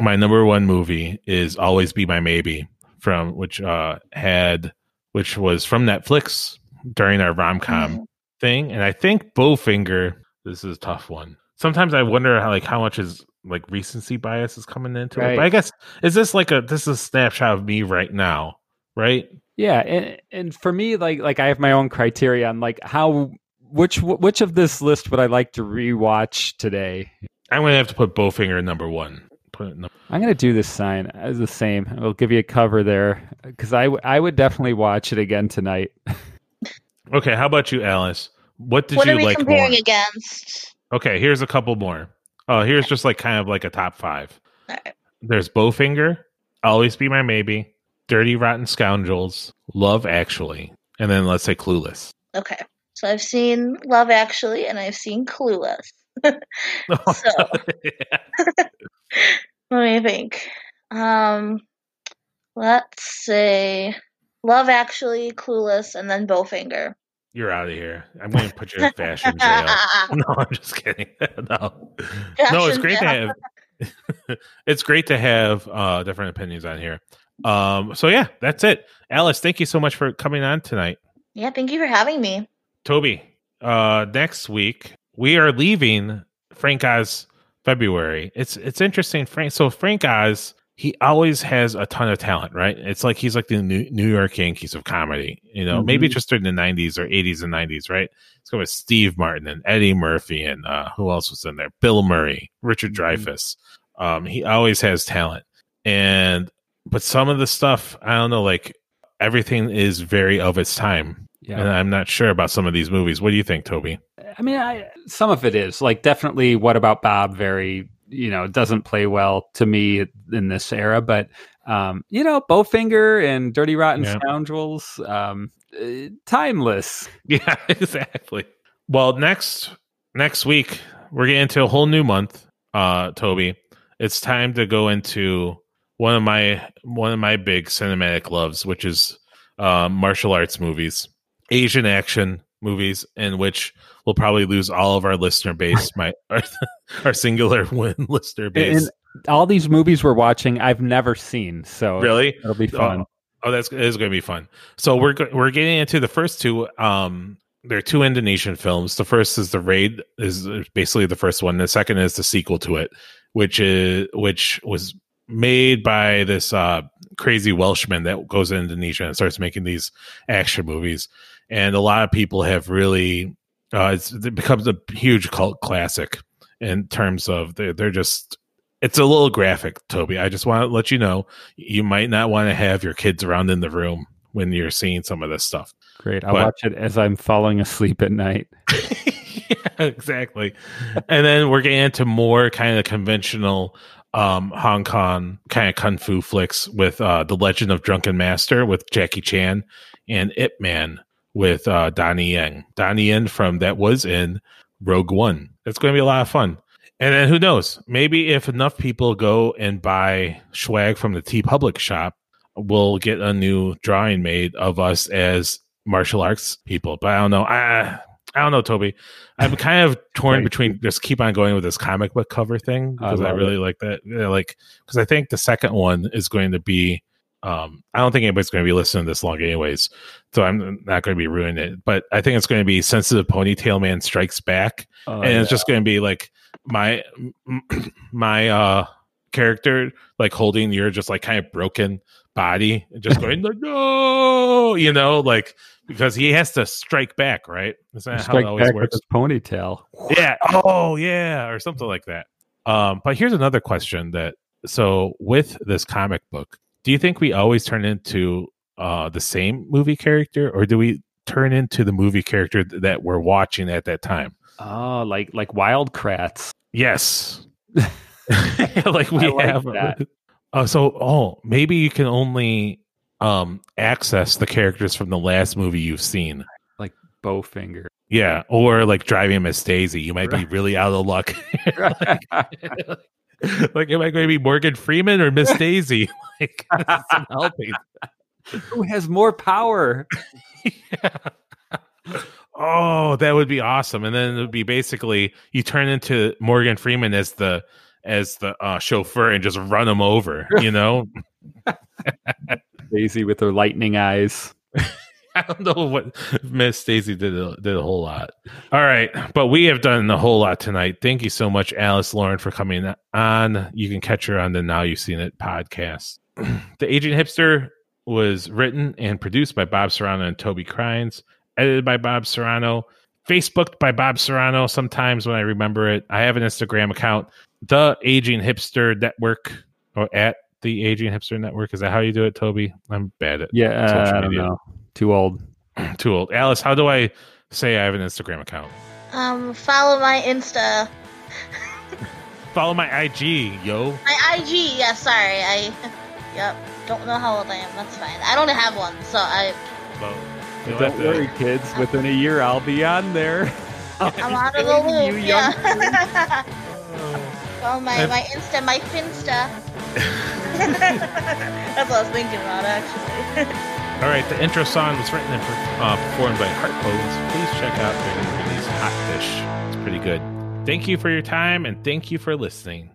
my number one movie is "Always Be My Maybe," from which uh had which was from Netflix during our rom com thing, and I think Bowfinger. This is a tough one. Sometimes I wonder how like how much is like recency bias is coming into it. But I guess is this like a this is a snapshot of me right now, right? Yeah, and and for me, like like I have my own criteria on like how which which of this list would I like to rewatch today. I'm gonna have to put Bowfinger number one. Put it num- I'm gonna do this sign as the same. I'll give you a cover there because I w- I would definitely watch it again tonight. okay, how about you, Alice? What did what you are we like comparing more? against? Okay, here's a couple more. Oh, here's just like kind of like a top five. Alright. There's Bowfinger, Always Be My Maybe, Dirty Rotten Scoundrels, Love Actually, and then let's say Clueless. Okay. So I've seen Love Actually and I've seen Clueless. <laughs> So <laughs> <laughs> let me think. Um let's say Love Actually, Clueless, and then Bowfinger. You're out of here. I'm going to put you in fashion jail. <laughs> no, I'm just kidding. <laughs> no, no, it's Fashion great to have. <laughs> it's great to have uh, different opinions on here. Um, so yeah, that's it. Alice, thank you so much for coming on tonight. Yeah, thank you for having me. Toby, uh, next week we are leaving Frank Oz February. It's it's interesting. Frank. So Frank Oz, he always has a ton of talent, right? It's like he's like the New, New York Yankees of comedy. You know, maybe Mhm. just during the '90s or '80s and '90s, right? Let's go with Steve Martin and Eddie Murphy and uh, who else was in there? Bill Murray, Richard Dreyfuss. Um, he always has talent, and but some of the stuff I don't know, like everything is very of its time. Yeah. And I'm not sure about some of these movies. What do you think, Toby? I mean, I, some of it is like definitely. What about Bob? Very, you know, it doesn't play well to me in this era. But um, you know, Bowfinger and Dirty Rotten Yeah. Scoundrels, um, uh, timeless. <laughs> Yeah, exactly. Well, next next week we're getting into a whole new month, uh, Toby. It's time to go into one of my one of my big cinematic loves, which is uh, martial arts movies, Asian action movies, in which we'll probably lose all of our listener base, <laughs> my our, our singular <laughs> win listener base. And all these movies we're watching, I've never seen. So really, it'll be fun. Oh, oh, that's is going to be fun. So we're we're getting into the first two. Um, there are two Indonesian films. The first is the Raid, is basically the first one. The second is the sequel to it, which is which was made by this uh, crazy Welshman that goes to Indonesia and starts making these action movies. And a lot of people have really uh, it's, it becomes a huge cult classic in terms of they're, they're just it's a little graphic, Toby. I just want to let you know you might not want to have your kids around in the room when you're seeing some of this stuff. Great. I'll But- watch it as I'm falling asleep at night. <laughs> yeah, exactly. and then we're getting into more kind of conventional um Hong Kong kind of kung fu flicks with uh The Legend of Drunken Master with Jackie Chan and Ip Man with uh Donnie Yen. Donnie Yen from that was in Rogue One. It's going to be a lot of fun. And then who knows? Maybe if enough people go and buy swag from the TeePublic shop, we'll get a new drawing made of us as martial arts people. But I don't know. I I don't know, Toby. I'm <laughs> kind of torn Right. between just keep on going with this comic book cover thing because I, love really like that. Yeah, like because I think the second one is going to be. Um, I don't think anybody's going to be listening this long, anyways. So I'm not going to be ruining it. But I think it's going to be sensitive ponytail man strikes back Oh, and it's just going to be like my <clears throat> my uh character like holding your just like kind of broken body and just going like no you know like because he has to strike back right is that how strike it always back with works his ponytail. yeah oh yeah or something like that um but here's another question that so with this comic book do you think we always turn into uh the same movie character or do we turn into the movie character th- that we're watching at that time Oh, like like wild crats. Yes. <laughs> like we <laughs> like have that. Oh, so oh, maybe you can only um access the characters from the last movie you've seen. Like Bowfinger. Yeah, or like driving Miss Daisy. You might be really out of luck. <laughs> like, <laughs> like, am I going to be Morgan Freeman or Miss Daisy? <laughs> like, <laughs> helping. Who has more power? Oh, that would be awesome. And then it would be basically you turn into Morgan Freeman as the as the uh, chauffeur and just run him over. You know, Daisy with her lightning eyes. <laughs> I don't know what Miss Daisy did a, did a whole lot. All right, but we have done a whole lot tonight. Thank you so much, Alice Lauren, for coming on. You can catch her on the Now You've Seen It podcast. <clears throat> the Aging Hipster was written and produced by Bob Serrano and Toby Crines, edited by Bob Serrano, Facebooked by Bob Serrano. Sometimes when I remember it, I have an Instagram account, the Aging Hipster Network, or at the Aging Hipster Network. Is that how you do it, Toby? I'm bad at Yeah, Social I don't know. Too old. <clears throat> too old. Alice, how do I say I have an Instagram account? Um, follow my Insta. <laughs> Follow my IG, yo. My IG, yeah, sorry. I, yep, don't know how old I am. That's fine. I don't have one, so I, Well, Don't have to- worry, kids. Within a year, I'll be on there. <laughs> I'm out of the You loop. young <laughs> Yeah. oh, my, my Insta, my Finsta. That's what I was thinking about, actually. All right, the intro song was written and uh, performed by Heart Pose. Please check out their new release, Hot Fish. It's pretty good. Thank you for your time and thank you for listening.